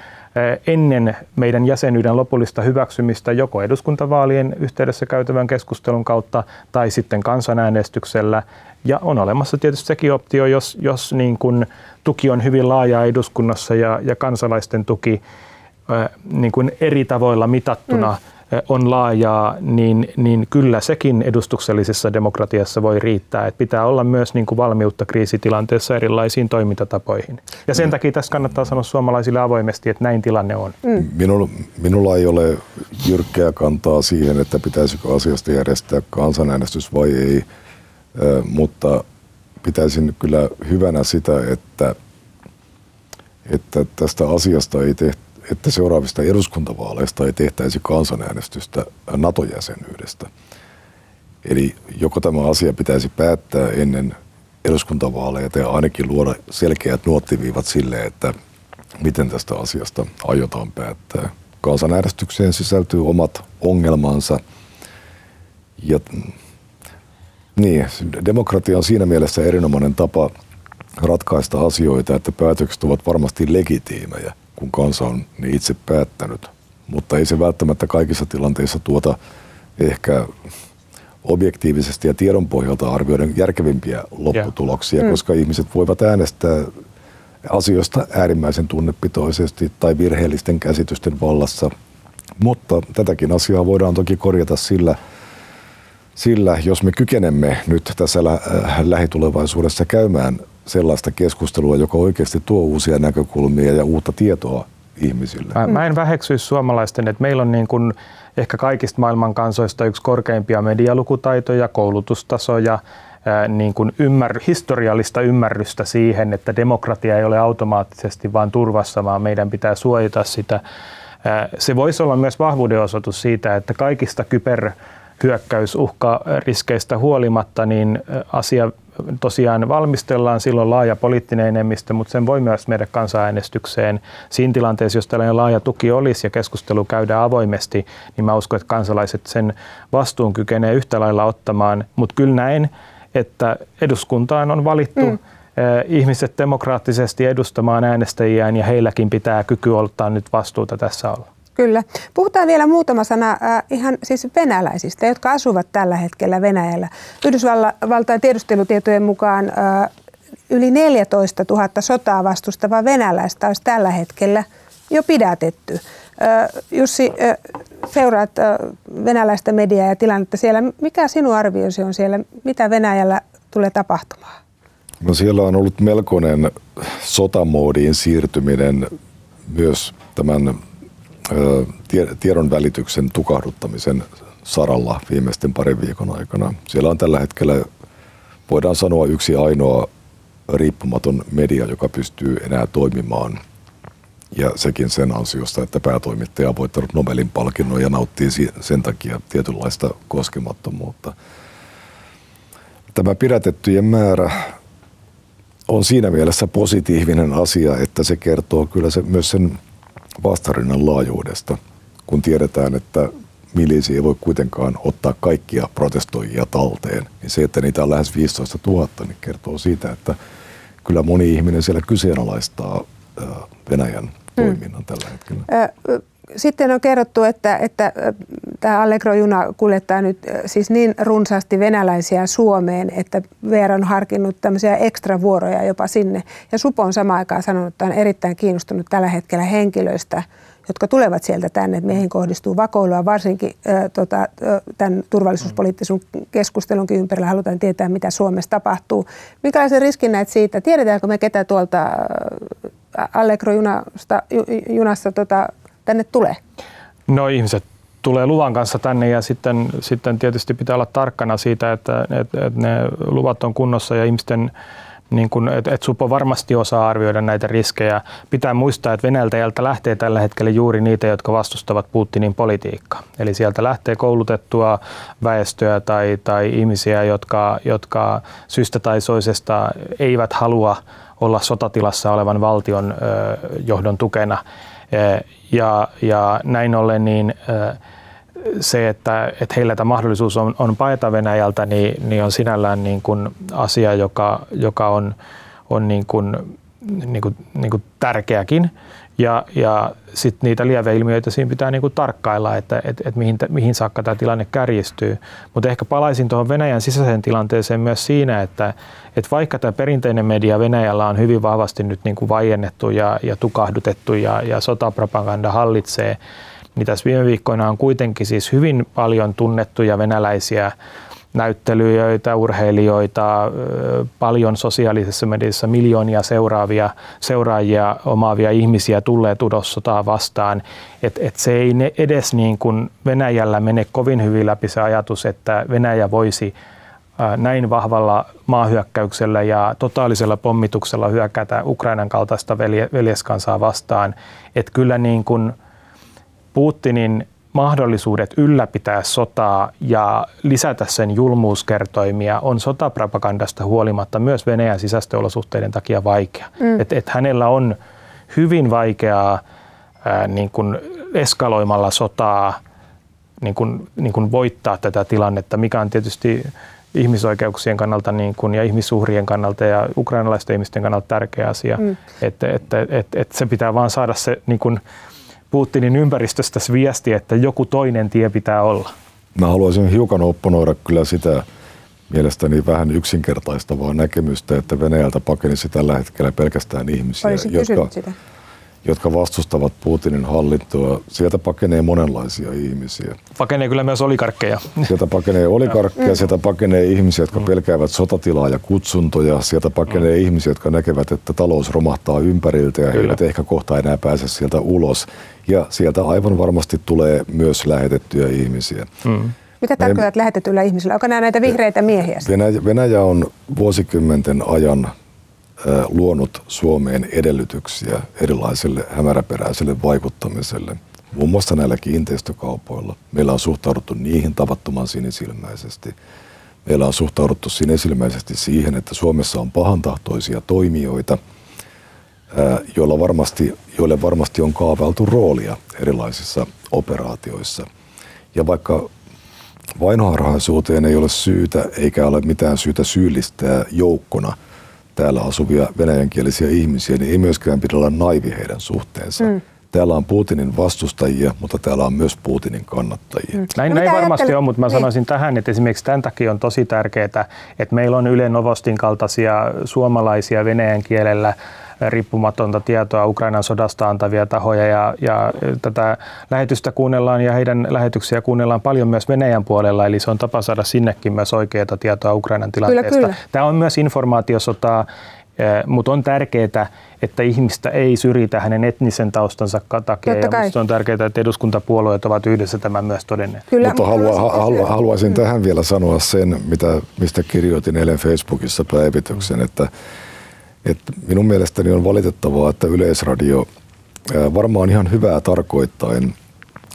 ennen meidän jäsenyyden lopullista hyväksymistä joko eduskuntavaalien yhteydessä käytävän keskustelun kautta tai sitten kansanäänestyksellä. Ja on olemassa tietysti sekin optio, jos, jos niin kuin tuki on hyvin laaja eduskunnassa ja, ja kansalaisten tuki niin kuin eri tavoilla mitattuna mm on laajaa, niin, niin kyllä sekin edustuksellisessa demokratiassa voi riittää. Että pitää olla myös niin kuin valmiutta kriisitilanteessa erilaisiin toimintatapoihin. Ja sen mm. takia tässä kannattaa sanoa suomalaisille avoimesti, että näin tilanne on. Mm. Minulla, minulla ei ole jyrkkää kantaa siihen, että pitäisikö asiasta järjestää kansanäänestys vai ei, mutta pitäisin kyllä hyvänä sitä, että, että tästä asiasta ei tehty että seuraavista eduskuntavaaleista ei tehtäisi kansanäänestystä NATO-jäsenyydestä. Eli joko tämä asia pitäisi päättää ennen eduskuntavaaleja tai ainakin luoda selkeät nuottiviivat sille, että miten tästä asiasta aiotaan päättää. Kansanäänestykseen sisältyy omat ongelmansa. Ja, niin, demokratia on siinä mielessä erinomainen tapa ratkaista asioita, että päätökset ovat varmasti legitiimejä kun kansa on niin itse päättänyt. Mutta ei se välttämättä kaikissa tilanteissa tuota ehkä objektiivisesti ja tiedon pohjalta arvioiden järkevimpiä lopputuloksia, yeah. koska mm. ihmiset voivat äänestää asioista äärimmäisen tunnepitoisesti tai virheellisten käsitysten vallassa. Mutta tätäkin asiaa voidaan toki korjata sillä, sillä jos me kykenemme nyt tässä äh, lähitulevaisuudessa käymään sellaista keskustelua, joka oikeasti tuo uusia näkökulmia ja uutta tietoa ihmisille. Mä, mä en väheksyisi suomalaisten, että meillä on niin kuin ehkä kaikista maailman kansoista yksi korkeimpia medialukutaitoja, koulutustasoja, niin kuin ymmär, historiallista ymmärrystä siihen, että demokratia ei ole automaattisesti vain turvassa, vaan meidän pitää suojata sitä. Se voisi olla myös vahvuuden osoitus siitä, että kaikista kyberhyökkäysuhkariskeistä huolimatta, niin asia tosiaan valmistellaan silloin laaja poliittinen enemmistö, mutta sen voi myös meidän kansanäänestykseen. Siinä tilanteessa, jos tällainen laaja tuki olisi ja keskustelu käydään avoimesti, niin mä uskon, että kansalaiset sen vastuun kykenee yhtä lailla ottamaan. Mutta kyllä näin, että eduskuntaan on valittu mm. ihmiset demokraattisesti edustamaan äänestäjiään ja heilläkin pitää kyky ottaa nyt vastuuta tässä olla. Kyllä. Puhutaan vielä muutama sana äh, ihan siis venäläisistä, jotka asuvat tällä hetkellä Venäjällä. Yhdysvaltain tiedustelutietojen mukaan äh, yli 14 000 sotaa vastustavaa venäläistä olisi tällä hetkellä jo pidätetty. Äh, Jussi, äh, seuraat äh, venäläistä mediaa ja tilannetta siellä. Mikä sinun arvioisi on siellä? Mitä Venäjällä tulee tapahtumaan? No siellä on ollut melkoinen sotamoodiin siirtyminen myös tämän tiedon välityksen tukahduttamisen saralla viimeisten parin viikon aikana. Siellä on tällä hetkellä, voidaan sanoa, yksi ainoa riippumaton media, joka pystyy enää toimimaan. Ja sekin sen ansiosta, että päätoimittaja on voittanut Nobelin palkinnon ja nauttii sen takia tietynlaista koskemattomuutta. Tämä pidätettyjen määrä on siinä mielessä positiivinen asia, että se kertoo kyllä se, myös sen vastarinnan laajuudesta, kun tiedetään, että milisi ei voi kuitenkaan ottaa kaikkia protestoijia talteen, niin se, että niitä on lähes 15 000, niin kertoo siitä, että kyllä moni ihminen siellä kyseenalaistaa Venäjän toiminnan hmm. tällä hetkellä. Sitten on kerrottu, että, että tämä Allegro-juna kuljettaa nyt siis niin runsaasti venäläisiä Suomeen, että VR on harkinnut tämmöisiä ekstra vuoroja jopa sinne. Ja Supo on samaan aikaan sanonut, että on erittäin kiinnostunut tällä hetkellä henkilöistä, jotka tulevat sieltä tänne, että meihin kohdistuu vakoilua, varsinkin äh, tota, tämän turvallisuuspoliittisen keskustelunkin ympärillä halutaan tietää, mitä Suomessa tapahtuu. Minkälaisen riskin näet siitä? Tiedetäänkö me ketä tuolta Allegro-junasta junassa, tota, tänne tulee? No ihmiset tulee luvan kanssa tänne ja sitten, sitten tietysti pitää olla tarkkana siitä, että, että, että ne luvat on kunnossa ja ihmisten niin kun, että, että Supo varmasti osaa arvioida näitä riskejä. Pitää muistaa, että Venäjältä lähtee tällä hetkellä juuri niitä, jotka vastustavat Putinin politiikkaa. Eli sieltä lähtee koulutettua väestöä tai, tai ihmisiä, jotka, jotka syystä tai soisesta eivät halua olla sotatilassa olevan valtion ö, johdon tukena. Ja, ja näin ollen niin se, että, että heillä tämä mahdollisuus on, on paeta Venäjältä, niin, niin on sinällään niin kuin asia, joka, joka on, on niin kuin, niin kuin, niin kuin tärkeäkin. Ja, ja sitten niitä lieveilmiöitä siinä pitää niinku tarkkailla, että et, et mihin, mihin saakka tämä tilanne kärjistyy. Mutta ehkä palaisin tuohon Venäjän sisäiseen tilanteeseen myös siinä, että et vaikka tämä perinteinen media Venäjällä on hyvin vahvasti nyt niinku vaiennettu ja, ja tukahdutettu ja, ja sotapropaganda hallitsee, niin tässä viime viikkoina on kuitenkin siis hyvin paljon tunnettuja venäläisiä näyttelyitä, urheilijoita, paljon sosiaalisessa mediassa miljoonia seuraavia, seuraajia omaavia ihmisiä tulleet udossotaa vastaan. Et, et se ei edes niin kuin Venäjällä mene kovin hyvin läpi se ajatus, että Venäjä voisi näin vahvalla maahyökkäyksellä ja totaalisella pommituksella hyökätä Ukrainan kaltaista veljeskansaa vastaan. Että kyllä niin kuin Putinin mahdollisuudet ylläpitää sotaa ja lisätä sen julmuuskertoimia on sotapropagandasta huolimatta myös Venäjän sisäisten olosuhteiden takia vaikea. Mm. Et, et hänellä on hyvin vaikeaa ää, niin kun eskaloimalla sotaa niin kun, niin kun voittaa tätä tilannetta, mikä on tietysti ihmisoikeuksien kannalta niin kun, ja ihmisuhrien kannalta ja ukrainalaisten ihmisten kannalta tärkeä asia. Mm. Että et, et, et, et se pitää vaan saada se niin kun, Putinin ympäristöstä viesti, että joku toinen tie pitää olla? Mä haluaisin hiukan opponoida kyllä sitä mielestäni vähän yksinkertaistavaa näkemystä, että Venäjältä pakenisi tällä hetkellä pelkästään ihmisiä, jotka, sitä jotka vastustavat Putinin hallintoa. Sieltä pakenee monenlaisia ihmisiä. Pakenee kyllä myös olikarkkeja. Sieltä pakenee olikarkkeja, sieltä pakenee ihmisiä, jotka pelkäävät sotatilaa ja kutsuntoja. Sieltä pakenee mm. ihmisiä, jotka näkevät, että talous romahtaa ympäriltä ja he eivät ehkä kohta enää pääse sieltä ulos. Ja sieltä aivan varmasti tulee myös lähetettyjä ihmisiä. Mm. Mitä tarkoitat lähetetyillä ihmisillä? Onko nämä näitä vihreitä miehiä? Venäjä, Venäjä on vuosikymmenten ajan luonut Suomeen edellytyksiä erilaiselle hämäräperäiselle vaikuttamiselle, muun muassa näillä kiinteistökaupoilla. Meillä on suhtauduttu niihin tavattoman sinisilmäisesti. Meillä on suhtauduttu sinisilmäisesti siihen, että Suomessa on pahantahtoisia toimijoita, joilla varmasti, joille varmasti on kaavailtu roolia erilaisissa operaatioissa. Ja vaikka vainoharhaisuuteen ei ole syytä eikä ole mitään syytä syyllistää joukkona – täällä asuvia venäjänkielisiä ihmisiä, niin ei myöskään pidä olla naivi heidän suhteensa. Mm. Täällä on Putinin vastustajia, mutta täällä on myös Putinin kannattajia. Mm. Näin, no, näin varmasti on, mutta mä niin. sanoisin tähän, että esimerkiksi tämän takia on tosi tärkeää, että meillä on Yle Novostin kaltaisia suomalaisia venäjän kielellä riippumatonta tietoa Ukrainan sodasta antavia tahoja ja, ja tätä lähetystä kuunnellaan ja heidän lähetyksiä kuunnellaan paljon myös Venäjän puolella, eli se on tapa saada sinnekin myös oikeaa tietoa Ukrainan tilanteesta. Kyllä, kyllä. Tämä on myös informaatiosotaa, eh, mutta on tärkeää, että ihmistä ei syrjitä hänen etnisen taustansa takia. Ja on tärkeää, että eduskuntapuolueet ovat yhdessä tämän myös todenneet. Kyllä. Mutta halua, halua, haluaisin tähän vielä sanoa sen, mitä, mistä kirjoitin eilen Facebookissa päivityksen, että että minun mielestäni on valitettavaa, että Yleisradio varmaan ihan hyvää tarkoittain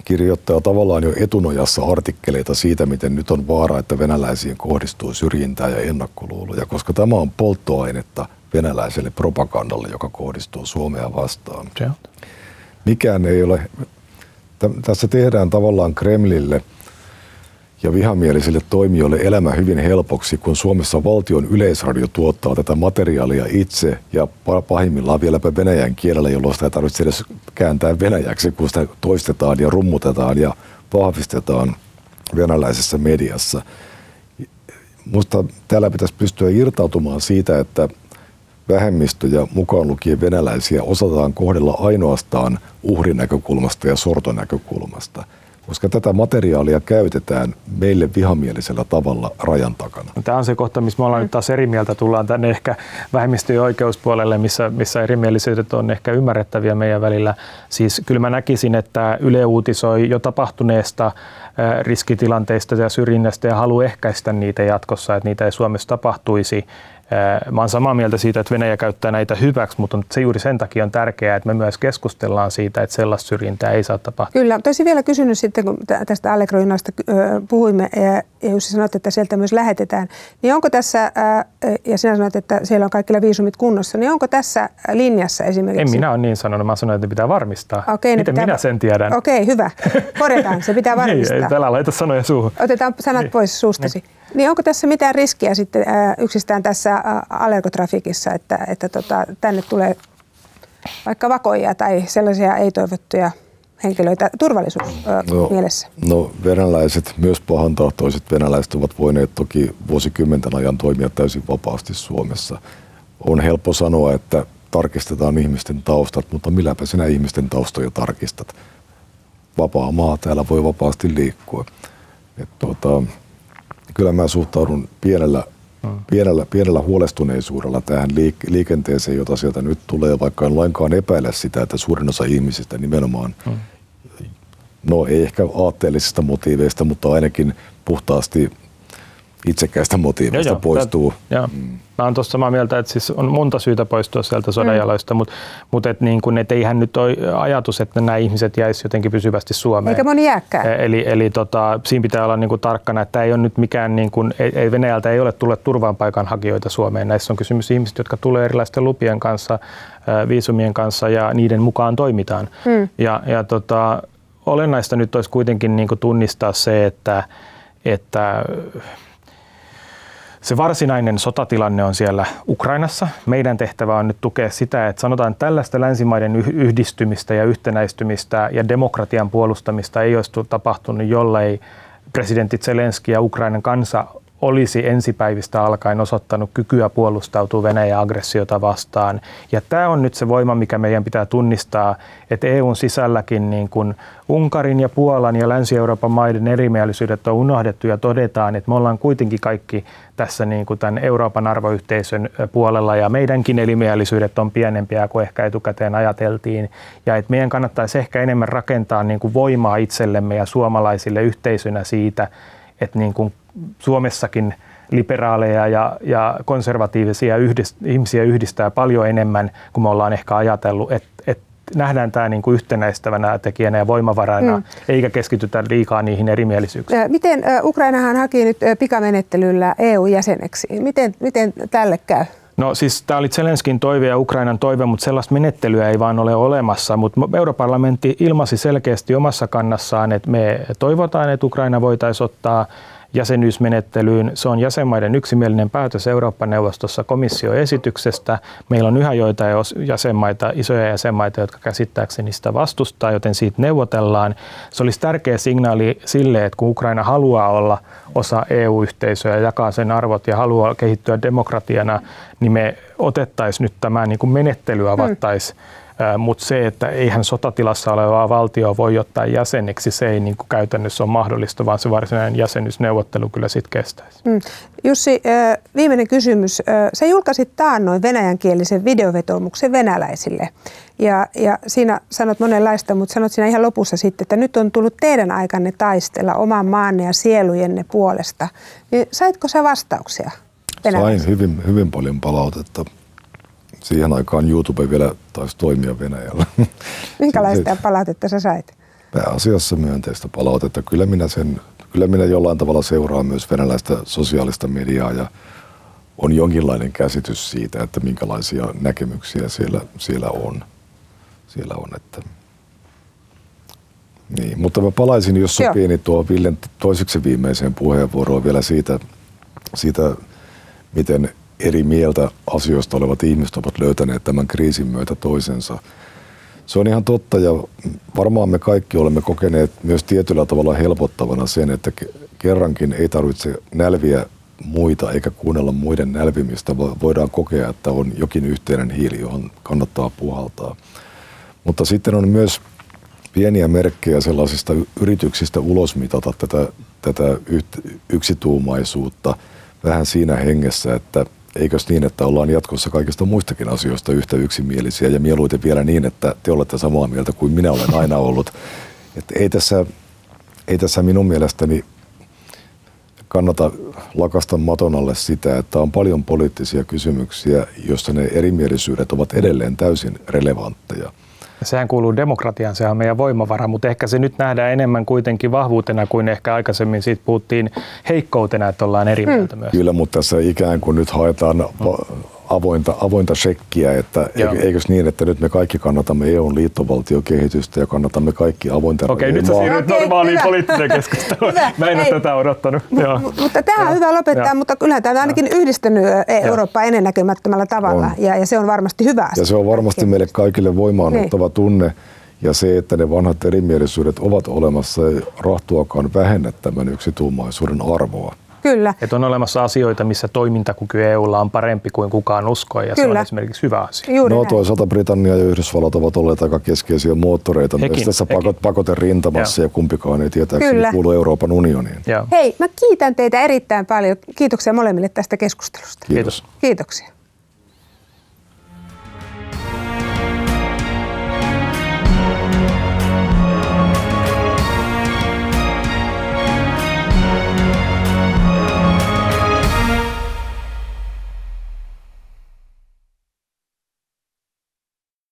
kirjoittaa tavallaan jo etunojassa artikkeleita siitä, miten nyt on vaara, että venäläisiin kohdistuu syrjintää ja ennakkoluuloja, koska tämä on polttoainetta venäläiselle propagandalle, joka kohdistuu Suomea vastaan. Mikään ei ole tässä tehdään tavallaan Kremlille ja vihamielisille toimijoille elämä hyvin helpoksi, kun Suomessa valtion yleisradio tuottaa tätä materiaalia itse ja pahimmillaan vieläpä venäjän kielellä, jolloin sitä ei tarvitse edes kääntää venäjäksi, kun sitä toistetaan ja rummutetaan ja vahvistetaan venäläisessä mediassa. Mutta täällä pitäisi pystyä irtautumaan siitä, että vähemmistöjä, mukaan lukien venäläisiä, osataan kohdella ainoastaan uhrin näkökulmasta ja sortonäkökulmasta koska tätä materiaalia käytetään meille vihamielisellä tavalla rajan takana. Tämä on se kohta, missä me ollaan nyt taas eri mieltä. Tullaan tänne ehkä vähemmistöjen oikeuspuolelle, missä, missä erimielisyydet on ehkä ymmärrettäviä meidän välillä. Siis kyllä mä näkisin, että Yle uutisoi jo tapahtuneesta riskitilanteista ja syrjinnästä ja haluaa ehkäistä niitä jatkossa, että niitä ei Suomessa tapahtuisi. Mä olen samaa mieltä siitä, että Venäjä käyttää näitä hyväksi, mutta se juuri sen takia on tärkeää, että me myös keskustellaan siitä, että sellaista syrjintää ei saa tapahtua. Kyllä, toisin vielä kysynyt sitten, kun tästä Allegroinasta puhuimme, ja Jussi sanoit, että sieltä myös lähetetään, niin onko tässä, ja sinä sanoit, että siellä on kaikilla viisumit kunnossa, niin onko tässä linjassa esimerkiksi? En minä ole niin sanonut, mä sanoin, että ne pitää varmistaa. Okei, Miten pitää... minä sen tiedän? Okei, hyvä. Korjataan, se pitää varmistaa. niin, ei, älä laita sanoja suuhun. Otetaan sanat niin. pois suustasi. Niin. Niin onko tässä mitään riskiä sitten ää, yksistään tässä ää, allergotrafikissa, että, että tota, tänne tulee vaikka vakoja tai sellaisia ei-toivottuja henkilöitä turvallisuus no, mielessä? No venäläiset, myös pahantahtoiset venäläiset ovat voineet toki vuosikymmenten ajan toimia täysin vapaasti Suomessa. On helppo sanoa, että tarkistetaan ihmisten taustat, mutta milläpä sinä ihmisten taustoja tarkistat? Vapaa maa, täällä voi vapaasti liikkua. Et tuota, kyllä mä suhtaudun pienellä, hmm. pienellä, pienellä huolestuneisuudella tähän liik- liikenteeseen, jota sieltä nyt tulee, vaikka en lainkaan epäile sitä, että suurin osa ihmisistä nimenomaan, hmm. no ei ehkä aatteellisista motiiveista, mutta ainakin puhtaasti itsekäistä motiiveista joo, poistuu. Joo. Mm. Mä oon tuossa samaa mieltä, että siis on monta syytä poistua sieltä sodanjaloista, mm. mutta mut et niin kun, et eihän nyt ole ajatus, että nämä ihmiset jäisi jotenkin pysyvästi Suomeen. Eikä moni jääkään. E, eli, eli tota, siinä pitää olla niin kuin tarkkana, että ei ole nyt mikään, niin kuin, ei, ei Venäjältä ei ole tullut turvaanpaikanhakijoita Suomeen. Näissä on kysymys ihmisistä, jotka tulee erilaisten lupien kanssa, viisumien kanssa ja niiden mukaan toimitaan. Mm. Ja, ja tota, olennaista nyt olisi kuitenkin niin kuin tunnistaa se, että, että se varsinainen sotatilanne on siellä Ukrainassa. Meidän tehtävä on nyt tukea sitä, että sanotaan että tällaista länsimaiden yhdistymistä ja yhtenäistymistä ja demokratian puolustamista ei olisi tapahtunut, jollei presidentti Zelenski ja Ukrainan kansa olisi ensipäivistä alkaen osoittanut kykyä puolustautua Venäjän aggressiota vastaan. Ja tämä on nyt se voima, mikä meidän pitää tunnistaa, että EUn sisälläkin niin kuin Unkarin ja Puolan ja Länsi-Euroopan maiden erimielisyydet on unohdettu ja todetaan, että me ollaan kuitenkin kaikki tässä niin kuin tämän Euroopan arvoyhteisön puolella ja meidänkin erimielisyydet on pienempiä kuin ehkä etukäteen ajateltiin. Ja että meidän kannattaisi ehkä enemmän rakentaa niin kuin voimaa itsellemme ja suomalaisille yhteisönä siitä, että niin kuin Suomessakin liberaaleja ja, ja konservatiivisia yhdist, ihmisiä yhdistää paljon enemmän kuin me ollaan ehkä ajatellut, että et nähdään tämä niin kuin yhtenäistävänä tekijänä ja voimavarana, mm. eikä keskitytä liikaa niihin erimielisyyksiin. Miten Ukrainahan haki nyt pikamenettelyllä EU-jäseneksi? Miten, miten tälle käy? No siis tämä oli Zelenskin toive ja Ukrainan toive, mutta sellaista menettelyä ei vaan ole olemassa. Mutta Europarlamentti ilmasi selkeästi omassa kannassaan, että me toivotaan, että Ukraina voitaisiin ottaa jäsenyysmenettelyyn. Se on jäsenmaiden yksimielinen päätös Eurooppa-neuvostossa komissioesityksestä. Meillä on yhä joitain jäsenmaita, isoja jäsenmaita, jotka käsittääkseni sitä vastustaa, joten siitä neuvotellaan. Se olisi tärkeä signaali sille, että kun Ukraina haluaa olla osa EU-yhteisöä ja jakaa sen arvot ja haluaa kehittyä demokratiana, niin me otettaisiin nyt tämä niin kuin menettely avattaisiin. Hmm mutta se, että eihän sotatilassa olevaa valtio voi ottaa jäseneksi, se ei niin kuin käytännössä ole mahdollista, vaan se varsinainen jäsenyysneuvottelu kyllä sitten kestäisi. Mm. Jussi, viimeinen kysymys. Sä julkaisit taannoin venäjänkielisen videovetomuksen venäläisille. Ja, ja siinä sanot monenlaista, mutta sanot siinä ihan lopussa sitten, että nyt on tullut teidän aikanne taistella oman maanne ja sielujenne puolesta. Niin saitko sä vastauksia? Sain hyvin, hyvin paljon palautetta siihen aikaan YouTube vielä taisi toimia Venäjällä. Minkälaista palautetta sä sait? Pääasiassa myönteistä palautetta. Kyllä minä, sen, kyllä minä jollain tavalla seuraan myös venäläistä sosiaalista mediaa ja on jonkinlainen käsitys siitä, että minkälaisia näkemyksiä siellä, siellä on. Siellä on että Niin, mutta mä palaisin, jos Joo. sopii, niin tuo Villen toiseksi viimeiseen puheenvuoroon vielä siitä, siitä, miten eri mieltä asioista olevat ihmiset ovat löytäneet tämän kriisin myötä toisensa. Se on ihan totta ja varmaan me kaikki olemme kokeneet myös tietyllä tavalla helpottavana sen, että ke- kerrankin ei tarvitse nälviä muita eikä kuunnella muiden nälvimistä, vaan voidaan kokea, että on jokin yhteinen hiili, johon kannattaa puhaltaa. Mutta sitten on myös pieniä merkkejä sellaisista yrityksistä ulosmitata tätä, tätä yksituumaisuutta vähän siinä hengessä, että eikös niin, että ollaan jatkossa kaikista muistakin asioista yhtä yksimielisiä ja mieluiten vielä niin, että te olette samaa mieltä kuin minä olen aina ollut. Että ei, tässä, ei tässä minun mielestäni kannata lakasta maton alle sitä, että on paljon poliittisia kysymyksiä, joissa ne erimielisyydet ovat edelleen täysin relevantteja. Sehän kuuluu demokratiaan, se on meidän voimavara, mutta ehkä se nyt nähdään enemmän kuitenkin vahvuutena kuin ehkä aikaisemmin siitä puhuttiin heikkoutena, että ollaan eri mieltä myös. Kyllä, mutta tässä ikään kuin nyt haetaan va- avointa, avointa shekkiä, että Joo. eikö- eikös niin, että nyt me kaikki kannatamme EUn liittovaltiokehitystä ja kannatamme kaikki avointen Okei, nyt sä siirryt normaaliin hyvä. poliittiseen keskusteluun. Hyvä. Mä en ole Ei. tätä odottanut. Joo. M- mutta tämä on hyvä lopettaa, Joo. mutta kyllähän tämä on ainakin yhdistänyt ö, Eurooppaa ennennäkemättömällä tavalla On. ja, ja se on varmasti hyvä asia. Ja se on varmasti meille kaikille voimaanottava Niin. tunne. Ja se, että ne vanhat erimielisyydet ovat olemassa, ei rahtuakaan vähennä tämän yksituumaisuuden arvoa. Kyllä. Että on olemassa asioita, missä toimintakyky EUlla on parempi kuin kukaan uskoi, ja se Kyllä. on esimerkiksi hyvä asia. Juuri No näin. toisaalta Britannia ja Yhdysvallat ovat olleet aika keskeisiä moottoreita Hekin, myös tässä hekin. pakot, pakote-rintamassa Joo. ja kumpikaan ei tietääkseni Kyllä. kuulu Euroopan unioniin. Joo. Hei, mä kiitän teitä erittäin paljon. Kiitoksia molemmille tästä keskustelusta. Kiitos. Kiitoksia.